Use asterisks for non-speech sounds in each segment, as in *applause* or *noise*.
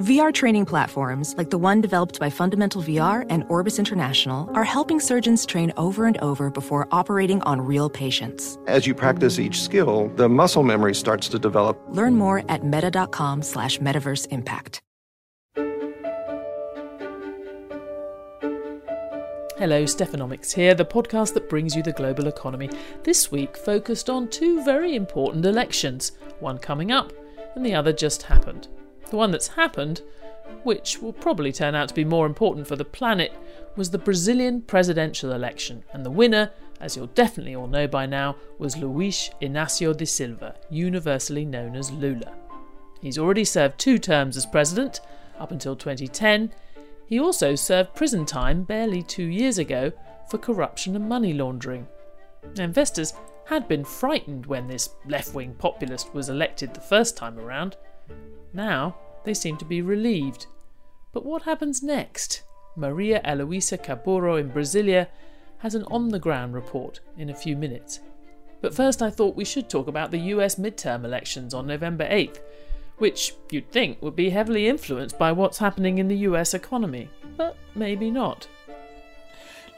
VR training platforms, like the one developed by Fundamental VR and Orbis International, are helping surgeons train over and over before operating on real patients. As you practice each skill, the muscle memory starts to develop. Learn more at meta.com slash metaverse impact. Hello, Stephanomics here, the podcast that brings you the global economy. This week focused on two very important elections, one coming up and the other just happened. The one that's happened, which will probably turn out to be more important for the planet, was the Brazilian presidential election, and the winner, as you'll definitely all know by now, was Luiz Inácio da Silva, universally known as Lula. He's already served two terms as president, up until 2010. He also served prison time barely two years ago for corruption and money laundering. Investors had been frightened when this left wing populist was elected the first time around. Now they seem to be relieved. But what happens next? Maria Eloisa Capurro in Brasilia has an on the ground report in a few minutes. But first, I thought we should talk about the US midterm elections on November 8th, which you'd think would be heavily influenced by what's happening in the US economy, but maybe not.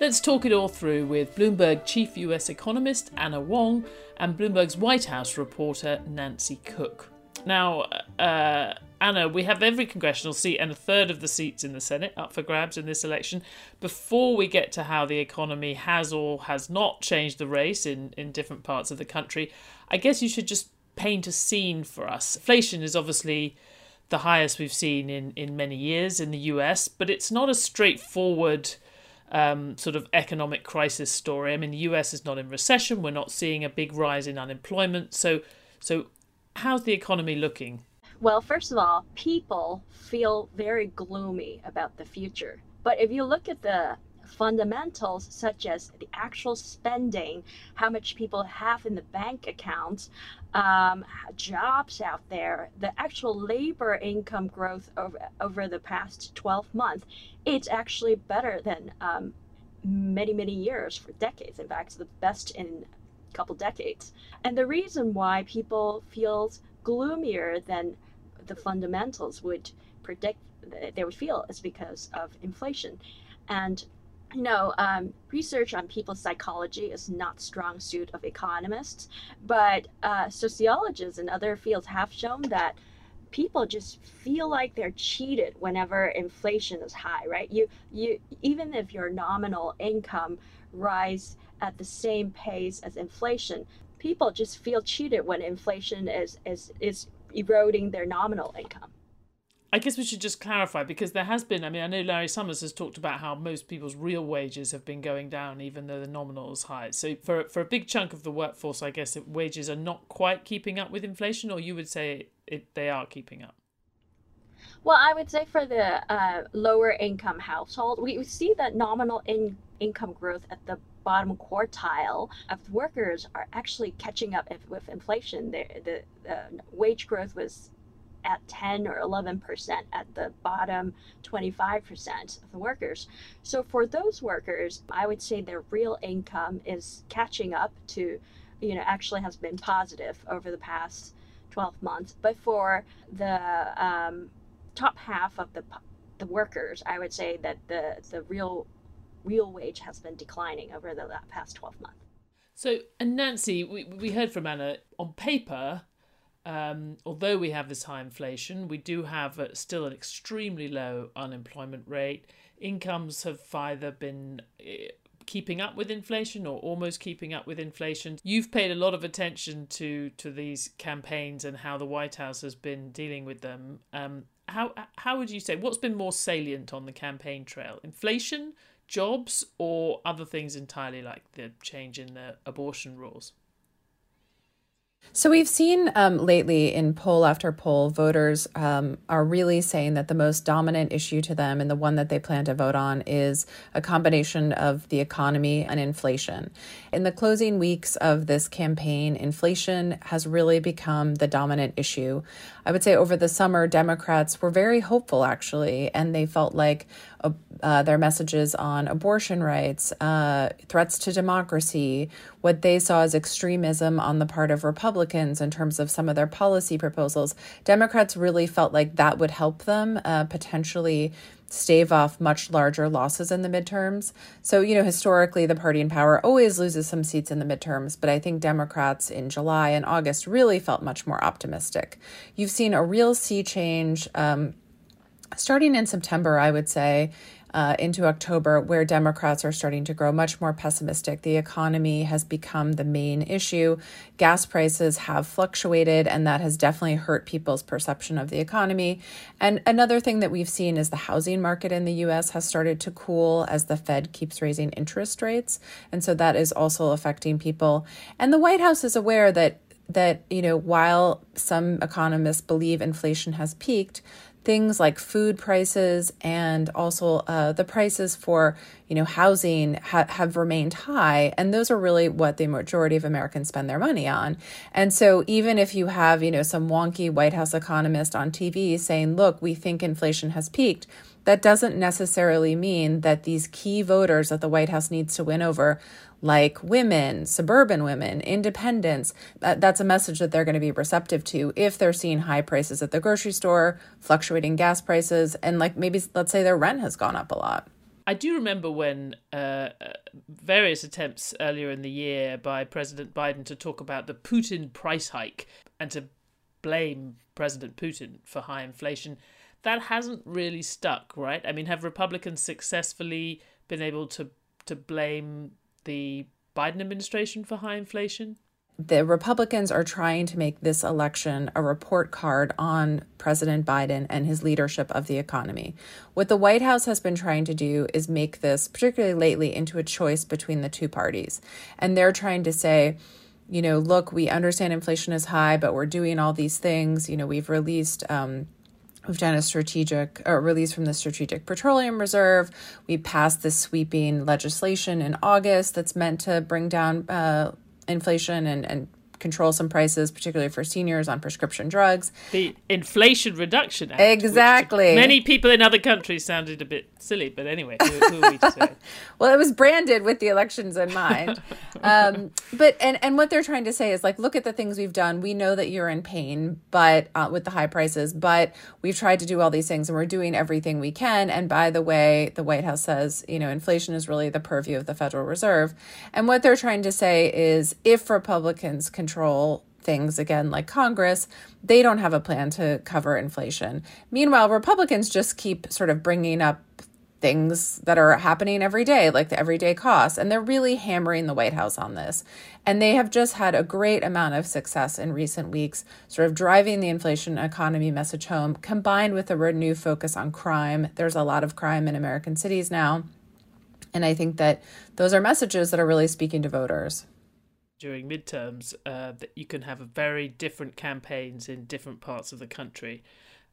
Let's talk it all through with Bloomberg chief US economist Anna Wong and Bloomberg's White House reporter Nancy Cook. Now, uh, Anna, we have every congressional seat and a third of the seats in the Senate up for grabs in this election. Before we get to how the economy has or has not changed the race in, in different parts of the country, I guess you should just paint a scene for us. Inflation is obviously the highest we've seen in, in many years in the US, but it's not a straightforward um, sort of economic crisis story. I mean, the US is not in recession. We're not seeing a big rise in unemployment. So, so how's the economy looking? Well, first of all, people feel very gloomy about the future. But if you look at the fundamentals such as the actual spending, how much people have in the bank accounts, um, jobs out there, the actual labor income growth over, over the past 12 months, it's actually better than um, many, many years for decades. In fact, the best in a couple decades. And the reason why people feel gloomier than the fundamentals would predict that they would feel is because of inflation. And you know, um, research on people's psychology is not strong suit of economists, but uh, sociologists and other fields have shown that people just feel like they're cheated whenever inflation is high, right? You you even if your nominal income rise at the same pace as inflation. People just feel cheated when inflation is, is, is eroding their nominal income. I guess we should just clarify because there has been. I mean, I know Larry Summers has talked about how most people's real wages have been going down, even though the nominal is high. So, for for a big chunk of the workforce, I guess wages are not quite keeping up with inflation, or you would say it, they are keeping up. Well, I would say for the uh, lower income household, we, we see that nominal in, income growth at the bottom quartile of workers are actually catching up with inflation. The, the uh, wage growth was at 10 or 11 percent at the bottom 25 percent of the workers. So for those workers, I would say their real income is catching up to, you know, actually has been positive over the past 12 months. But for the um, top half of the the workers, I would say that the the real real wage has been declining over the past 12 months. So, and Nancy, we, we heard from Anna on paper, um, although we have this high inflation, we do have a, still an extremely low unemployment rate. Incomes have either been eh, keeping up with inflation or almost keeping up with inflation. You've paid a lot of attention to to these campaigns and how the White House has been dealing with them. Um, how how would you say what's been more salient on the campaign trail? Inflation, jobs or other things entirely like the change in the abortion rules? So we've seen um, lately in poll after poll, voters um, are really saying that the most dominant issue to them and the one that they plan to vote on is a combination of the economy and inflation. In the closing weeks of this campaign, inflation has really become the dominant issue. I would say over the summer, Democrats were very hopeful actually, and they felt like uh, uh, their messages on abortion rights, uh, threats to democracy, what they saw as extremism on the part of Republicans in terms of some of their policy proposals. Democrats really felt like that would help them uh, potentially stave off much larger losses in the midterms. So, you know, historically, the party in power always loses some seats in the midterms, but I think Democrats in July and August really felt much more optimistic. You've seen a real sea change. Um, starting in September, I would say, uh, into October, where Democrats are starting to grow much more pessimistic. The economy has become the main issue. Gas prices have fluctuated, and that has definitely hurt people's perception of the economy. And another thing that we've seen is the housing market in the US has started to cool as the Fed keeps raising interest rates. And so that is also affecting people. And the White House is aware that that you know while some economists believe inflation has peaked things like food prices and also uh, the prices for you know housing ha- have remained high and those are really what the majority of americans spend their money on. And so even if you have you know some wonky white house economist on tv saying look we think inflation has peaked that doesn't necessarily mean that these key voters that the white house needs to win over like women, suburban women, independents. That, that's a message that they're going to be receptive to if they're seeing high prices at the grocery store, fluctuating gas prices, and like maybe let's say their rent has gone up a lot. I do remember when uh, various attempts earlier in the year by President Biden to talk about the Putin price hike and to blame President Putin for high inflation. That hasn't really stuck, right? I mean, have Republicans successfully been able to to blame the Biden administration for high inflation? The Republicans are trying to make this election a report card on President Biden and his leadership of the economy. What the White House has been trying to do is make this, particularly lately, into a choice between the two parties. And they're trying to say, you know, look, we understand inflation is high, but we're doing all these things. You know, we've released um, We've done a strategic release from the Strategic Petroleum Reserve. We passed this sweeping legislation in August that's meant to bring down uh, inflation and, and control some prices, particularly for seniors on prescription drugs. The Inflation Reduction Act. Exactly. Many people in other countries sounded a bit silly, but anyway, who, who are we to say? *laughs* well, it was branded with the elections in mind. *laughs* um, but and and what they're trying to say is like, look at the things we've done. We know that you're in pain, but uh, with the high prices, but we've tried to do all these things, and we're doing everything we can. And by the way, the White House says, you know, inflation is really the purview of the Federal Reserve. And what they're trying to say is, if Republicans control things again like Congress, they don't have a plan to cover inflation. Meanwhile, Republicans just keep sort of bringing up things that are happening every day, like the everyday costs. And they're really hammering the White House on this. And they have just had a great amount of success in recent weeks, sort of driving the inflation economy message home, combined with a renewed focus on crime. There's a lot of crime in American cities now. And I think that those are messages that are really speaking to voters. During midterms, uh, that you can have very different campaigns in different parts of the country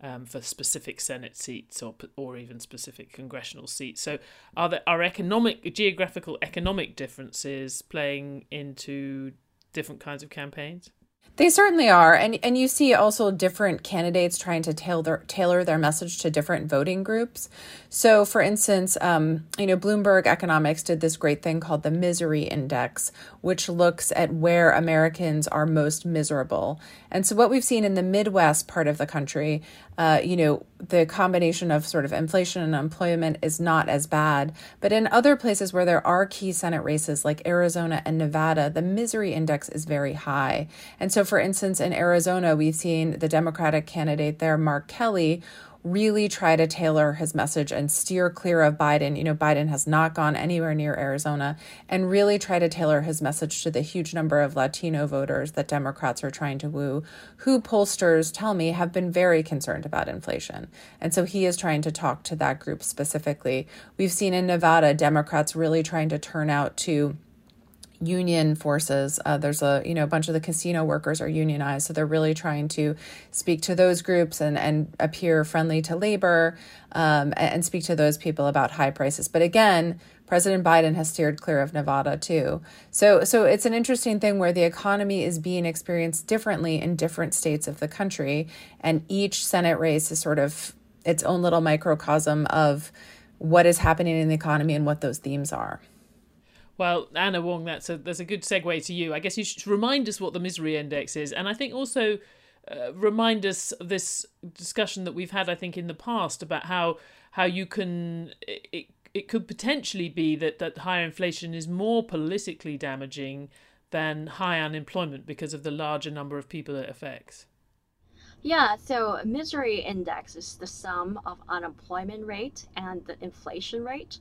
um, for specific Senate seats or or even specific congressional seats. So, are there are economic geographical economic differences playing into different kinds of campaigns? They certainly are, and and you see also different candidates trying to tailor tailor their message to different voting groups. So, for instance, um, you know, Bloomberg Economics did this great thing called the Misery Index, which looks at where Americans are most miserable. And so, what we've seen in the Midwest part of the country, uh, you know, the combination of sort of inflation and employment is not as bad. But in other places where there are key Senate races like Arizona and Nevada, the Misery Index is very high, and so for instance, in Arizona, we've seen the Democratic candidate there, Mark Kelly, really try to tailor his message and steer clear of Biden. You know, Biden has not gone anywhere near Arizona and really try to tailor his message to the huge number of Latino voters that Democrats are trying to woo, who pollsters tell me have been very concerned about inflation. And so he is trying to talk to that group specifically. We've seen in Nevada, Democrats really trying to turn out to union forces. Uh, there's a you know a bunch of the casino workers are unionized, so they're really trying to speak to those groups and and appear friendly to labor um, and, and speak to those people about high prices. But again, President Biden has steered clear of Nevada too. So so it's an interesting thing where the economy is being experienced differently in different states of the country, and each Senate race is sort of its own little microcosm of what is happening in the economy and what those themes are. Well, Anna Wong, that's a that's a good segue to you. I guess you should remind us what the misery index is, and I think also uh, remind us of this discussion that we've had. I think in the past about how how you can it, it could potentially be that that higher inflation is more politically damaging than high unemployment because of the larger number of people it affects. Yeah, so misery index is the sum of unemployment rate and the inflation rate.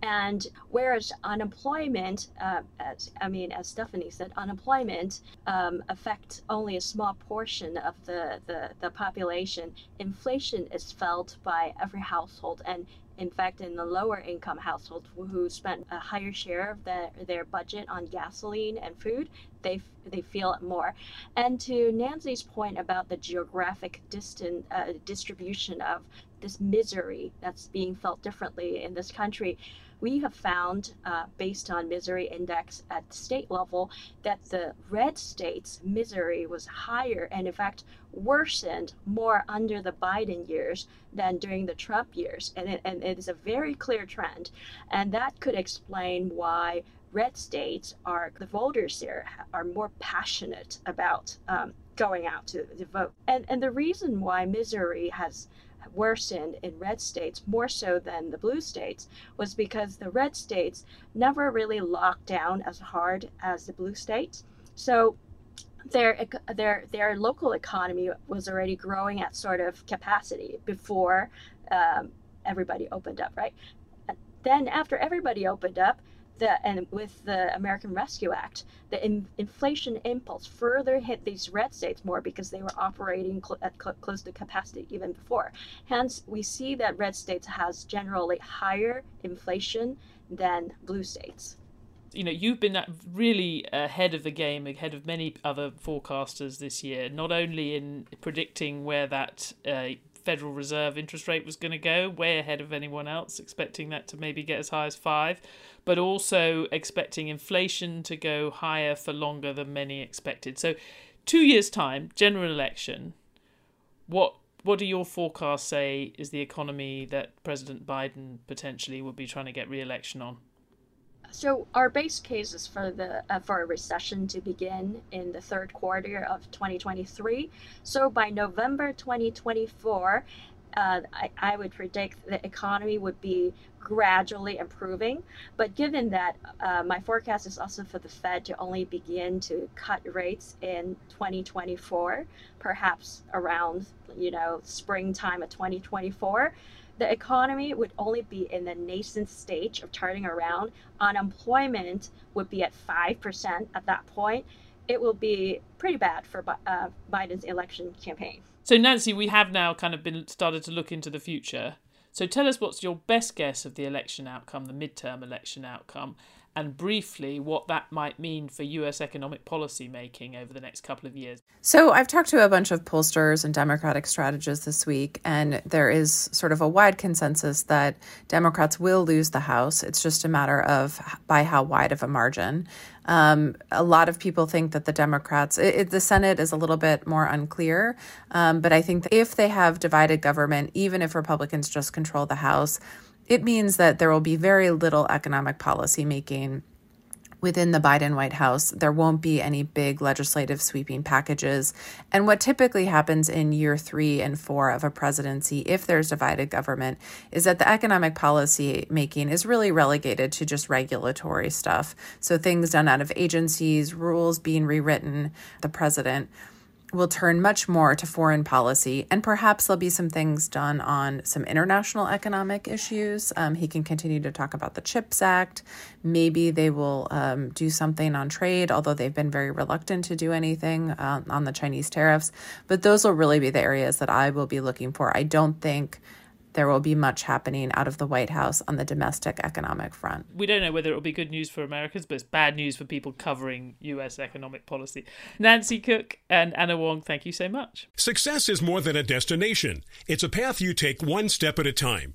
And whereas unemployment, uh, as, I mean, as Stephanie said, unemployment um, affects only a small portion of the, the, the population, inflation is felt by every household and in fact, in the lower income households who spend a higher share of their, their budget on gasoline and food, they, they feel it more. And to Nancy's point about the geographic distant uh, distribution of this misery that's being felt differently in this country, we have found, uh, based on misery index at the state level, that the red states' misery was higher and, in fact, worsened more under the Biden years than during the Trump years. And it, and it is a very clear trend. And that could explain why red states are, the voters there are more passionate about um, going out to, to vote. And, and the reason why misery has worsened in red states more so than the blue states was because the red states never really locked down as hard as the blue states. So their their their local economy was already growing at sort of capacity before um, everybody opened up, right? Then after everybody opened up, the and with the American Rescue Act, the in, inflation impulse further hit these red states more because they were operating cl- at cl- close to capacity even before. Hence, we see that red states has generally higher inflation than blue states. You know, you've been really ahead of the game, ahead of many other forecasters this year. Not only in predicting where that uh, Federal Reserve interest rate was going to go, way ahead of anyone else, expecting that to maybe get as high as five, but also expecting inflation to go higher for longer than many expected. So, two years' time, general election, what what do your forecasts say is the economy that President Biden potentially would be trying to get re-election on? So our base case is for the uh, for a recession to begin in the third quarter of 2023. So by November 2024, uh, I, I would predict the economy would be gradually improving. But given that uh, my forecast is also for the Fed to only begin to cut rates in 2024, perhaps around you know springtime of 2024 the economy would only be in the nascent stage of turning around. Unemployment would be at 5% at that point. It will be pretty bad for uh, Biden's election campaign. So, Nancy, we have now kind of been started to look into the future. So, tell us what's your best guess of the election outcome, the midterm election outcome, and briefly what that might mean for US economic policy making over the next couple of years. So, I've talked to a bunch of pollsters and Democratic strategists this week, and there is sort of a wide consensus that Democrats will lose the House. It's just a matter of by how wide of a margin. Um, a lot of people think that the Democrats, it, it, the Senate is a little bit more unclear, um, but I think if they have divided government, even if Republicans just control the House, it means that there will be very little economic policy making within the Biden White House. There won't be any big legislative sweeping packages. And what typically happens in year three and four of a presidency, if there's divided government, is that the economic policy making is really relegated to just regulatory stuff. So things done out of agencies, rules being rewritten, the president will turn much more to foreign policy, and perhaps there'll be some things done on some international economic issues. Um, he can continue to talk about the CHIPS Act. Maybe they will um, do something on trade, although they've been very reluctant to do anything uh, on the Chinese tariffs. But those will really be the areas that I will be looking for. I don't think there will be much happening out of the White House on the domestic economic front. We don't know whether it will be good news for Americans, but it's bad news for people covering US economic policy. Nancy Cook and Anna Wong, thank you so much. Success is more than a destination, it's a path you take one step at a time.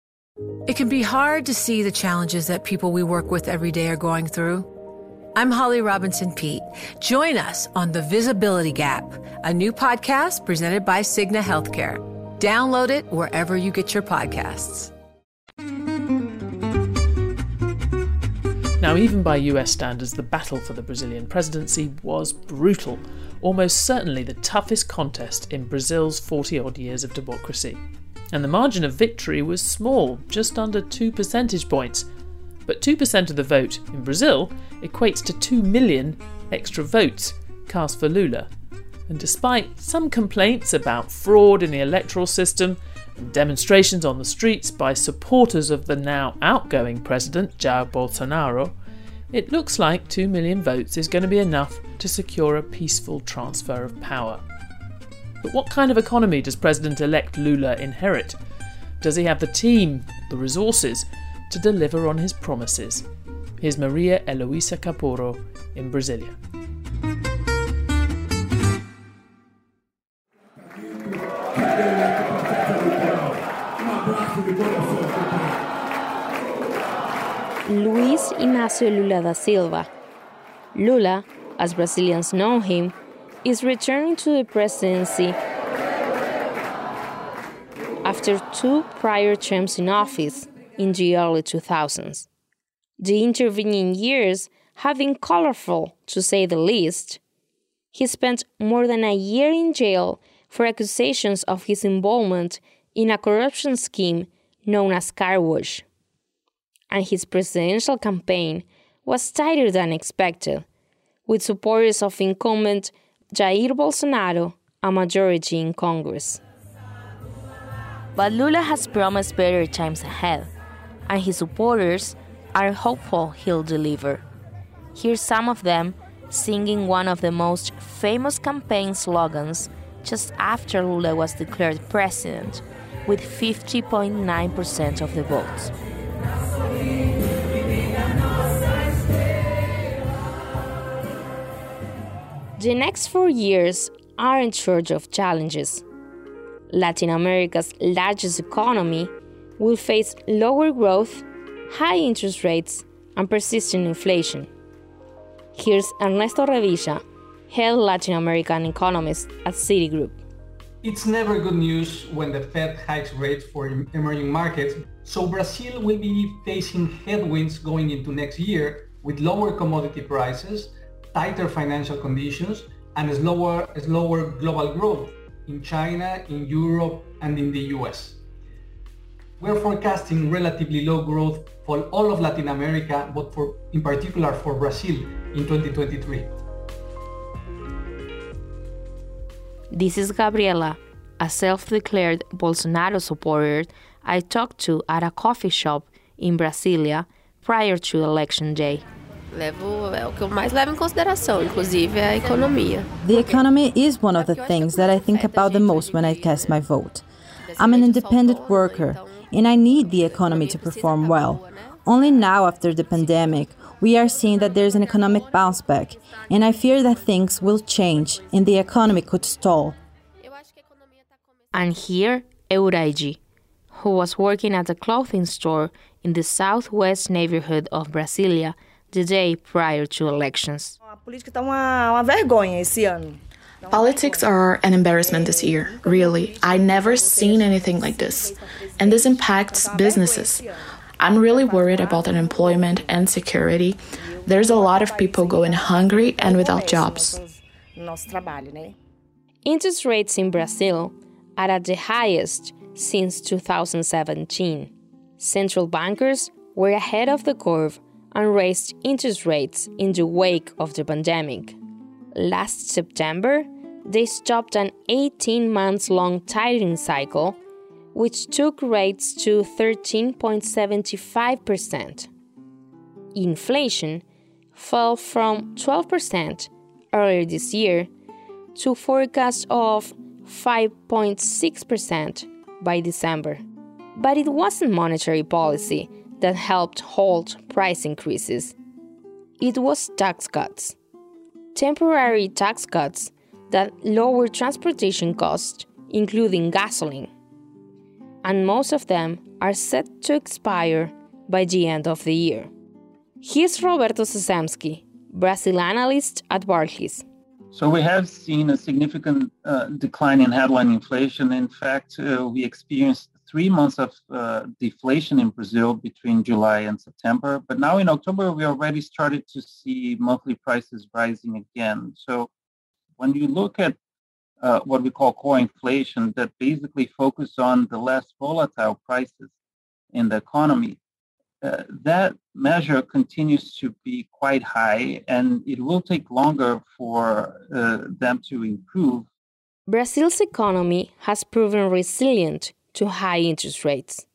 It can be hard to see the challenges that people we work with every day are going through. I'm Holly Robinson Peete. Join us on The Visibility Gap, a new podcast presented by Cigna Healthcare. Download it wherever you get your podcasts. Now, even by US standards, the battle for the Brazilian presidency was brutal, almost certainly the toughest contest in Brazil's 40 odd years of democracy and the margin of victory was small, just under 2 percentage points. But 2% of the vote in Brazil equates to 2 million extra votes cast for Lula. And despite some complaints about fraud in the electoral system and demonstrations on the streets by supporters of the now outgoing president, Jair Bolsonaro, it looks like 2 million votes is going to be enough to secure a peaceful transfer of power. But what kind of economy does President elect Lula inherit? Does he have the team, the resources, to deliver on his promises? Here's Maria Eloisa Capurro in Brasilia. Luiz Inácio Lula da Silva. Lula, as Brazilians know him, is returning to the presidency after two prior terms in office in the early 2000s. The intervening years have been colorful, to say the least. He spent more than a year in jail for accusations of his involvement in a corruption scheme known as car wash. And his presidential campaign was tighter than expected, with supporters of incumbent Jair Bolsonaro a majority in Congress. But Lula has promised better times ahead, and his supporters are hopeful he'll deliver. Here's some of them singing one of the most famous campaign slogans just after Lula was declared president, with 50.9% of the votes. The next four years are in charge of challenges. Latin America's largest economy will face lower growth, high interest rates, and persistent inflation. Here's Ernesto Revilla, head Latin American economist at Citigroup. It's never good news when the Fed hikes rates for emerging markets, so Brazil will be facing headwinds going into next year with lower commodity prices tighter financial conditions and slower, slower global growth in China, in Europe, and in the US. We're forecasting relatively low growth for all of Latin America, but for, in particular for Brazil in 2023. This is Gabriela, a self-declared Bolsonaro supporter I talked to at a coffee shop in Brasilia prior to election day. Levo, é o que eu mais levo em consideração, inclusive a economia. The economy is one of the things that I think about the most when I cast my vote. I'm an independent worker, and I need the economy to perform well. Only now, after the pandemic, we are seeing that there's an economic bounce back, and I fear that things will change and the economy could stall. And here, Euraidi, who was working at a clothing store in the southwest neighborhood of Brasilia the day prior to elections. Politics are an embarrassment this year, really. I never seen anything like this. And this impacts businesses. I'm really worried about unemployment and security. There's a lot of people going hungry and without jobs. Interest rates in Brazil are at the highest since 2017. Central bankers were ahead of the curve and raised interest rates in the wake of the pandemic. Last September, they stopped an 18 months long tightening cycle, which took rates to 13.75%. Inflation fell from 12% earlier this year to forecast of 5.6% by December. But it wasn't monetary policy that helped halt price increases. It was tax cuts. Temporary tax cuts that lowered transportation costs, including gasoline. And most of them are set to expire by the end of the year. Here's Roberto Secemski, Brazil analyst at Barclays. So we have seen a significant uh, decline in headline inflation. In fact, uh, we experienced three months of uh, deflation in Brazil between July and September. But now in October, we already started to see monthly prices rising again. So when you look at uh, what we call core inflation, that basically focus on the less volatile prices in the economy, uh, that measure continues to be quite high and it will take longer for uh, them to improve. Brazil's economy has proven resilient to high interest rates.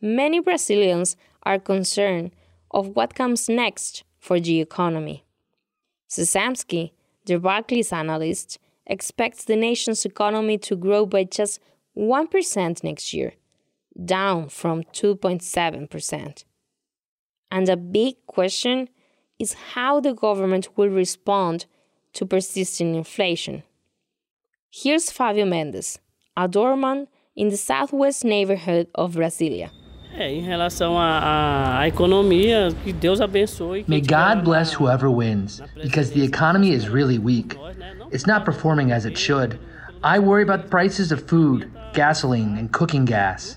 Many Brazilians are concerned of what comes next for the economy. Secemski, the Barclays analyst, expects the nation's economy to grow by just 1% next year, down from 2.7%. And a big question is how the government will respond to persisting inflation. Here's Fabio Mendes, a doorman in the southwest neighborhood of Brasilia. May God bless whoever wins, because the economy is really weak. It's not performing as it should. I worry about the prices of food, gasoline, and cooking gas.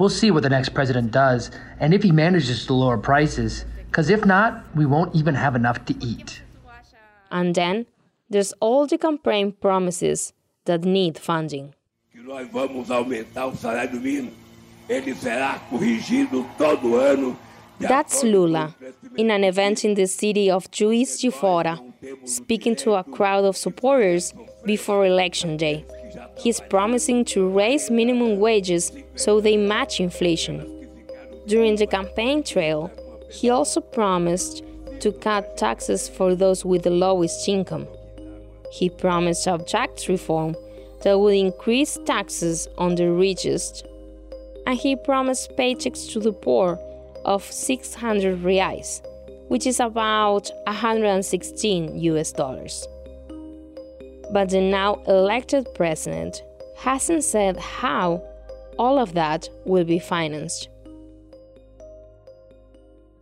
We'll see what the next president does and if he manages to lower prices, because if not, we won't even have enough to eat. And then there's all the campaign promises that need funding. That's Lula, in an event in the city of Juiz de Fora, speaking to a crowd of supporters before election day. He's promising to raise minimum wages so they match inflation. During the campaign trail, he also promised to cut taxes for those with the lowest income. He promised a tax reform that would increase taxes on the richest. And he promised paychecks to the poor of 600 reais, which is about 116 US dollars but the now elected president hasn't said how all of that will be financed.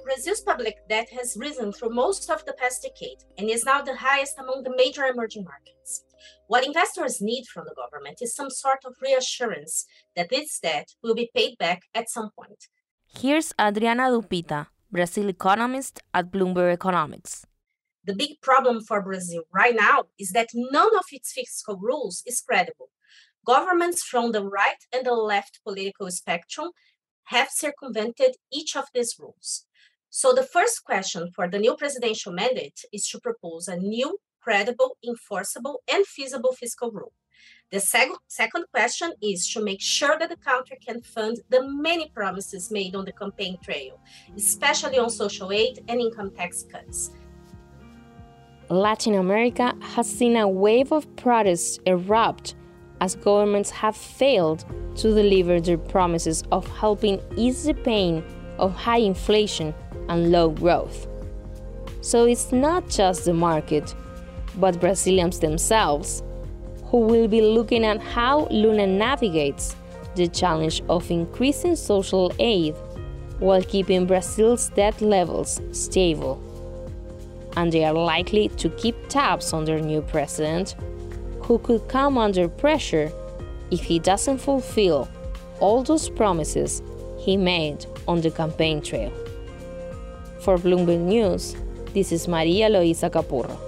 Brazil's public debt has risen through most of the past decade and is now the highest among the major emerging markets. What investors need from the government is some sort of reassurance that this debt will be paid back at some point. Here's Adriana Dupita, Brazil economist at Bloomberg Economics. The big problem for Brazil right now is that none of its fiscal rules is credible. Governments from the right and the left political spectrum have circumvented each of these rules. So, the first question for the new presidential mandate is to propose a new, credible, enforceable, and feasible fiscal rule. The seg- second question is to make sure that the country can fund the many promises made on the campaign trail, especially on social aid and income tax cuts. Latin America has seen a wave of protests erupt as governments have failed to deliver their promises of helping ease the pain of high inflation and low growth. So it's not just the market, but Brazilians themselves who will be looking at how Lula navigates the challenge of increasing social aid while keeping Brazil's debt levels stable. And they are likely to keep tabs on their new president, who could come under pressure if he doesn't fulfill all those promises he made on the campaign trail. For Bloomberg News, this is Maria Eloisa Capurro.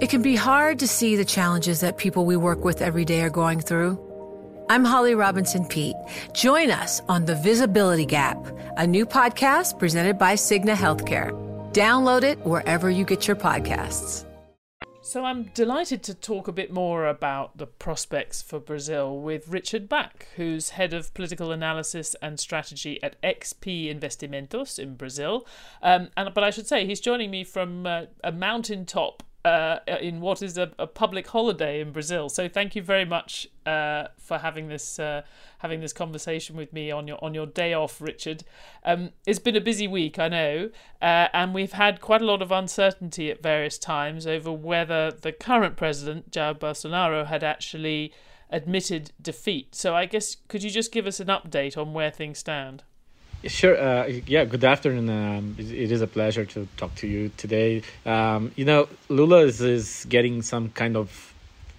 It can be hard to see the challenges that people we work with every day are going through. I'm Holly Robinson Peete. Join us on The Visibility Gap, a new podcast presented by Cigna Healthcare. Download it wherever you get your podcasts. So I'm delighted to talk a bit more about the prospects for Brazil with Richard Back, who's head of political analysis and strategy at XP Investimentos in Brazil. Um, and but I should say he's joining me from uh, a mountaintop uh, in what is a, a, public holiday in Brazil. So thank you very much uh, for having this uh, having this conversation with me on your on your day off, Richard. Um, it's been a busy week, I know, uh, and we've had quite a lot of uncertainty at various times over whether the current president Jair Bolsonaro had actually admitted defeat. So I guess could you just give us an update on where things stand? Sure. Uh, yeah. Good afternoon. Um, it is a pleasure to talk to you today. Um, you know, Lula is, is getting some kind of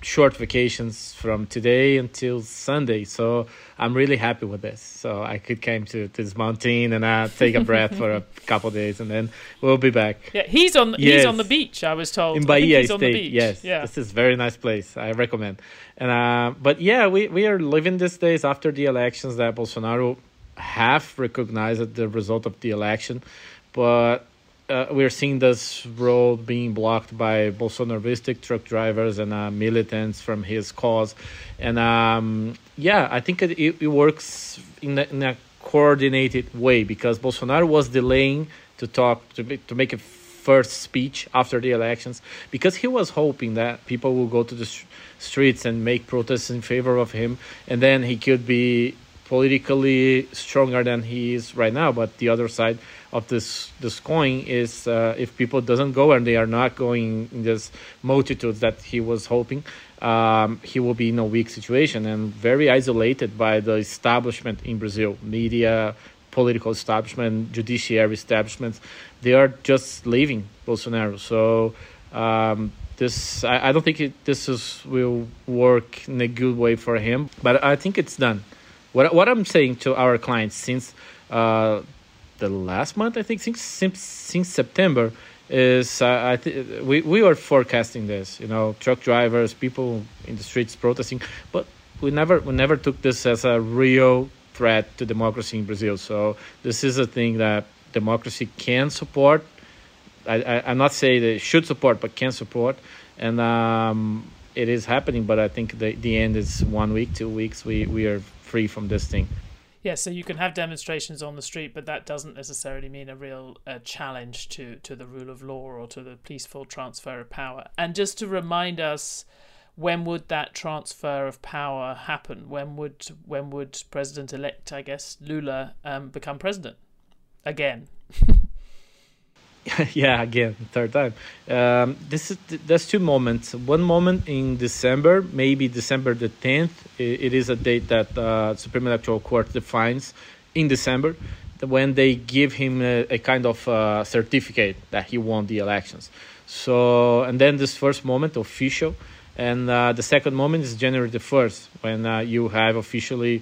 short vacations from today until Sunday, so I'm really happy with this. So I could come to, to this mountain and uh, take a breath for a *laughs* couple days, and then we'll be back. Yeah, he's on yes. he's on the beach. I was told in Bahia State. Yes, yeah. this is very nice place. I recommend. And uh, but yeah, we we are living these days after the elections that Bolsonaro half recognized the result of the election, but uh, we're seeing this road being blocked by Bolsonaristic truck drivers and uh, militants from his cause. And um, yeah, I think it, it works in a, in a, coordinated way because Bolsonaro was delaying to talk, to, be, to make a first speech after the elections because he was hoping that people will go to the streets and make protests in favor of him and then he could be politically stronger than he is right now. But the other side of this this coin is uh, if people doesn't go and they are not going in this multitudes that he was hoping, um, he will be in a weak situation and very isolated by the establishment in Brazil, media, political establishment, judiciary establishments. They are just leaving Bolsonaro. So. Um, this I, I don't think it, this is will work in a good way for him, but I think it's done. What what I'm saying to our clients since uh, the last month, I think since since, since September, is uh, I th- we we were forecasting this. You know, truck drivers, people in the streets protesting, but we never we never took this as a real threat to democracy in Brazil. So this is a thing that democracy can support. I, I am not saying they should support, but can support, and um, it is happening. But I think the the end is one week, two weeks. We we are free from this thing. Yeah, so you can have demonstrations on the street, but that doesn't necessarily mean a real uh, challenge to, to the rule of law or to the peaceful transfer of power. And just to remind us, when would that transfer of power happen? When would when would President elect, I guess, Lula um, become president again? *laughs* *laughs* yeah, again, third time. Um, this is there's two moments. One moment in December, maybe December the tenth. It, it is a date that uh, Supreme Electoral Court defines in December, when they give him a, a kind of uh, certificate that he won the elections. So, and then this first moment official And uh, the second moment is January the 1st, when uh, you have officially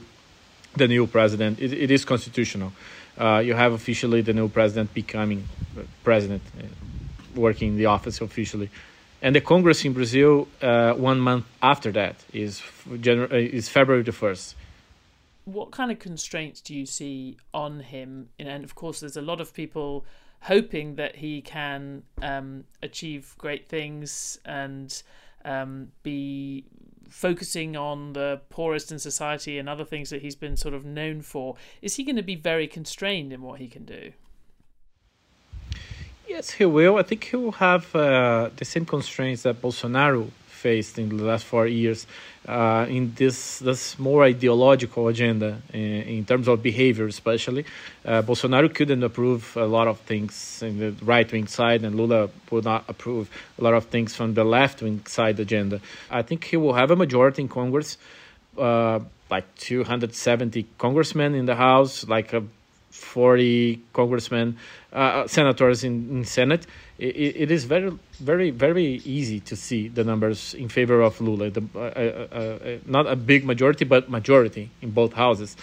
the new president. it, it is constitutional. Uh, you have officially the new president becoming president, uh, working in the office officially. And the Congress in Brazil, uh, one month after that, is, January, uh, is February the 1st what kind of constraints do you see on him? And of course, there's a lot of people hoping that he can um, achieve great things and um, be focusing on the poorest in society and other things that he's been sort of known for. Is he going to be very constrained in what he can do? Yes, he will. I think he will have uh, the same constraints that Bolsonaro faced in the last four years uh, in this this more ideological agenda in, in terms of behavior, especially. Uh, Bolsonaro couldn't approve a lot of things in the right wing side, and Lula would not approve a lot of things from the left wing side agenda. I think he will have a majority in Congress, uh, like 270 congressmen in the House, like a 40 congressmen, uh, senators in, in Senate, it, it is very, very, very easy to see the numbers in favor of Lula. The, uh, uh, uh, not a big majority, but majority in both houses.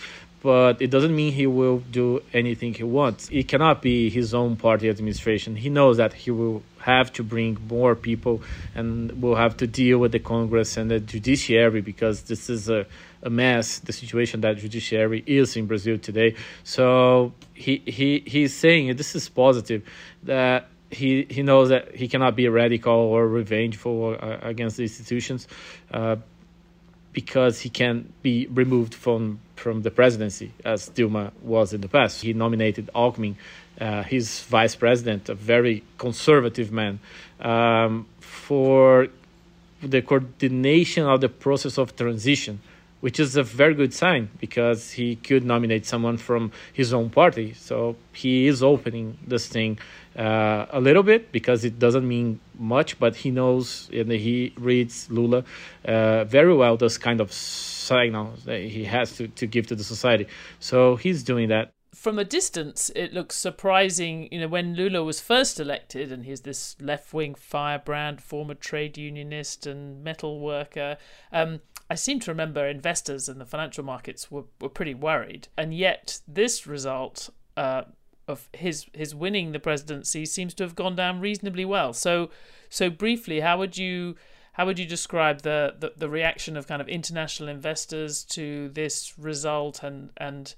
But it doesn't mean he will do anything he wants. It cannot be his own party administration. He knows that he will have to bring more people and will have to deal with the Congress and the judiciary because this is a a mess the situation that judiciary is in Brazil today. So he he he's saying this is positive that he he knows that he cannot be radical or revengeful against the institutions uh, because he can be removed from from the presidency as Dilma was in the past. He nominated Alckmin, uh, his vice president, a very conservative man, um, for the coordination of the process of transition which is a very good sign because he could nominate someone from his own party. So he is opening this thing uh, a little bit because it doesn't mean much, but he knows and he reads Lula uh, very well, those kind of signals that he has to, to give to the society. So he's doing that from a distance, it looks surprising. You know, when Lula was first elected, and he's this left-wing firebrand, former trade unionist and metal worker. Um, I seem to remember investors and the financial markets were, were pretty worried, and yet this result uh, of his his winning the presidency seems to have gone down reasonably well. So, so briefly, how would you how would you describe the, the, the reaction of kind of international investors to this result, and and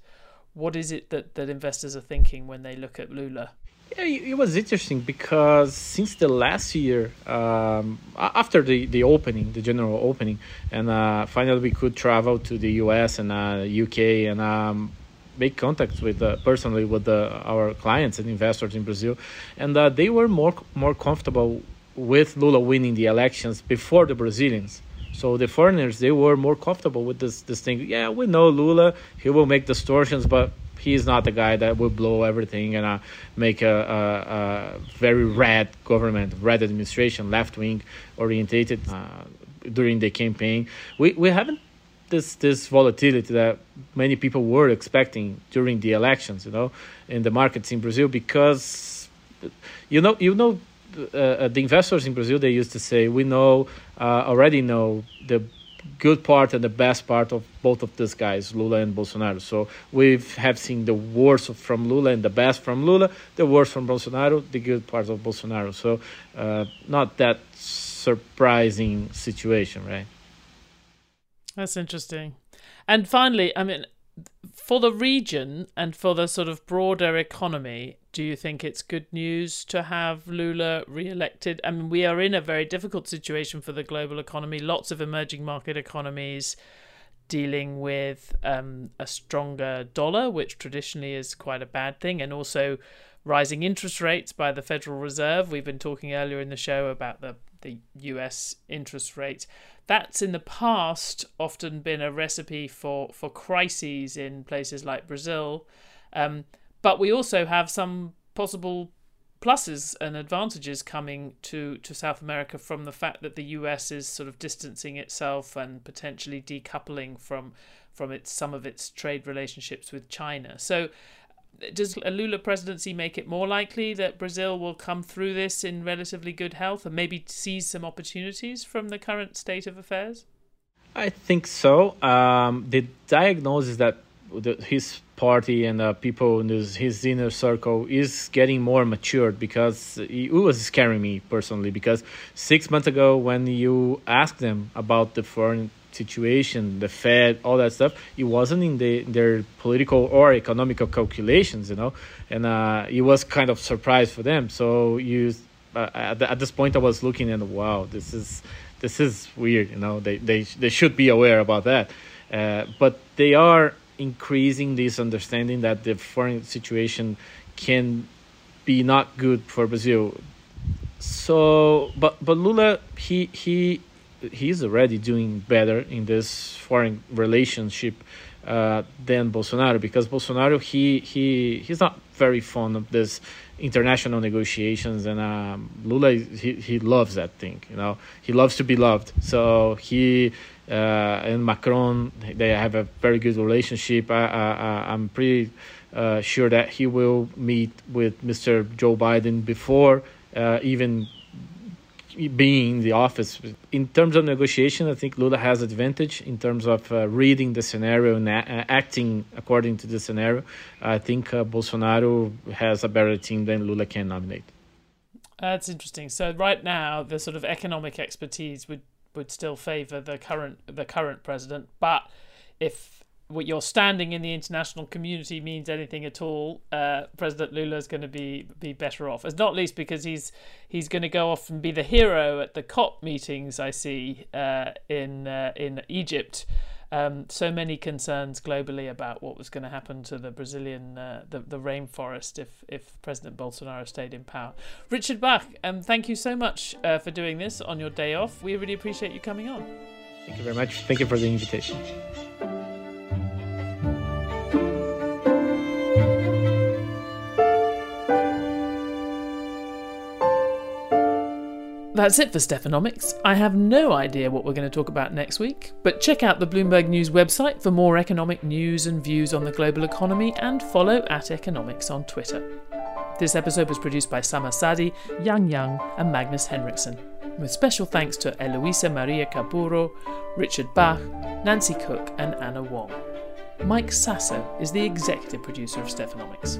what is it that, that investors are thinking when they look at Lula? Yeah, it was interesting because since the last year, um, after the, the opening, the general opening, and uh, finally we could travel to the US and uh, UK and um, make contacts with uh, personally with our clients and investors in Brazil, and uh, they were more more comfortable with Lula winning the elections before the Brazilians. So the foreigners they were more comfortable with this this thing. Yeah, we know Lula, he will make distortions, but he's not the guy that will blow everything and uh, make a, a, a, very red government, red administration, left wing orientated uh, during the campaign. We we haven't this this volatility that many people were expecting during the elections, you know, in the markets in Brazil because you know you know uh, the investors in Brazil they used to say we know uh, already know the good part and the best part of both of these guys, Lula and Bolsonaro. So we have seen the worst from Lula and the best from Lula, the worst from Bolsonaro, the good parts of Bolsonaro. So uh, not that surprising situation, right? That's interesting. And finally, I mean, for the region and for the sort of broader economy, do you think it's good news to have Lula re-elected? I mean, we are in a very difficult situation for the global economy. Lots of emerging market economies dealing with um, a stronger dollar, which traditionally is quite a bad thing, and also rising interest rates by the Federal Reserve. We've been talking earlier in the show about the the US interest rate. That's in the past often been a recipe for, for crises in places like Brazil. Um, but we also have some possible pluses and advantages coming to, to South America from the fact that the US is sort of distancing itself and potentially decoupling from from its some of its trade relationships with China. So does a Lula presidency make it more likely that Brazil will come through this in relatively good health and maybe seize some opportunities from the current state of affairs? I think so. Um, the diagnosis that his party and uh, people in his, his inner circle is getting more matured because it was scaring me personally. Because six months ago, when you asked them about the foreign situation, the Fed, all that stuff, it wasn't in, the, their political or economical calculations, you know, and uh, it was kind of surprise for them. So you, uh, at, at this point, I was looking and wow, this is this is weird, you know. They they they should be aware about that, uh, but they are increasing this understanding that the foreign situation can be not good for Brazil. So, but but Lula he he he's already doing better in this foreign relationship uh, than Bolsonaro because Bolsonaro he he he's not very fond of this international negotiations and um, Lula he he loves that thing you know he loves to be loved so he uh, and Macron they have a very good relationship I, I, I'm pretty uh, sure that he will meet with Mr. Joe Biden before uh, even being in the office. In terms of negotiation, I think Lula has advantage in terms of uh, reading the scenario and a- acting according to the scenario. I think uh, Bolsonaro has a better team than Lula can nominate. That's interesting. So right now, the sort of economic expertise would would still favour the current the current president, but if what your standing in the international community means anything at all, uh, President Lula is going to be be better off. As not least because he's he's going to go off and be the hero at the COP meetings. I see uh, in uh, in Egypt. Um, so many concerns globally about what was going to happen to the Brazilian uh, the the rainforest if if President Bolsonaro stayed in power. Richard Back, um, thank you so much uh, for doing this on your day off. We really appreciate you coming on. Thank you very much. Thank you for the invitation. That's it for Stephanomics. I have no idea what we're going to talk about next week, but check out the Bloomberg News website for more economic news and views on the global economy and follow at Economics on Twitter. This episode was produced by Summer Saadi, Yang Yang, and Magnus Henriksson, with special thanks to Eloisa Maria Capurro, Richard Back, Nancy Cook, and Anna Wong. Mike Sasso is the executive producer of Stephanomics.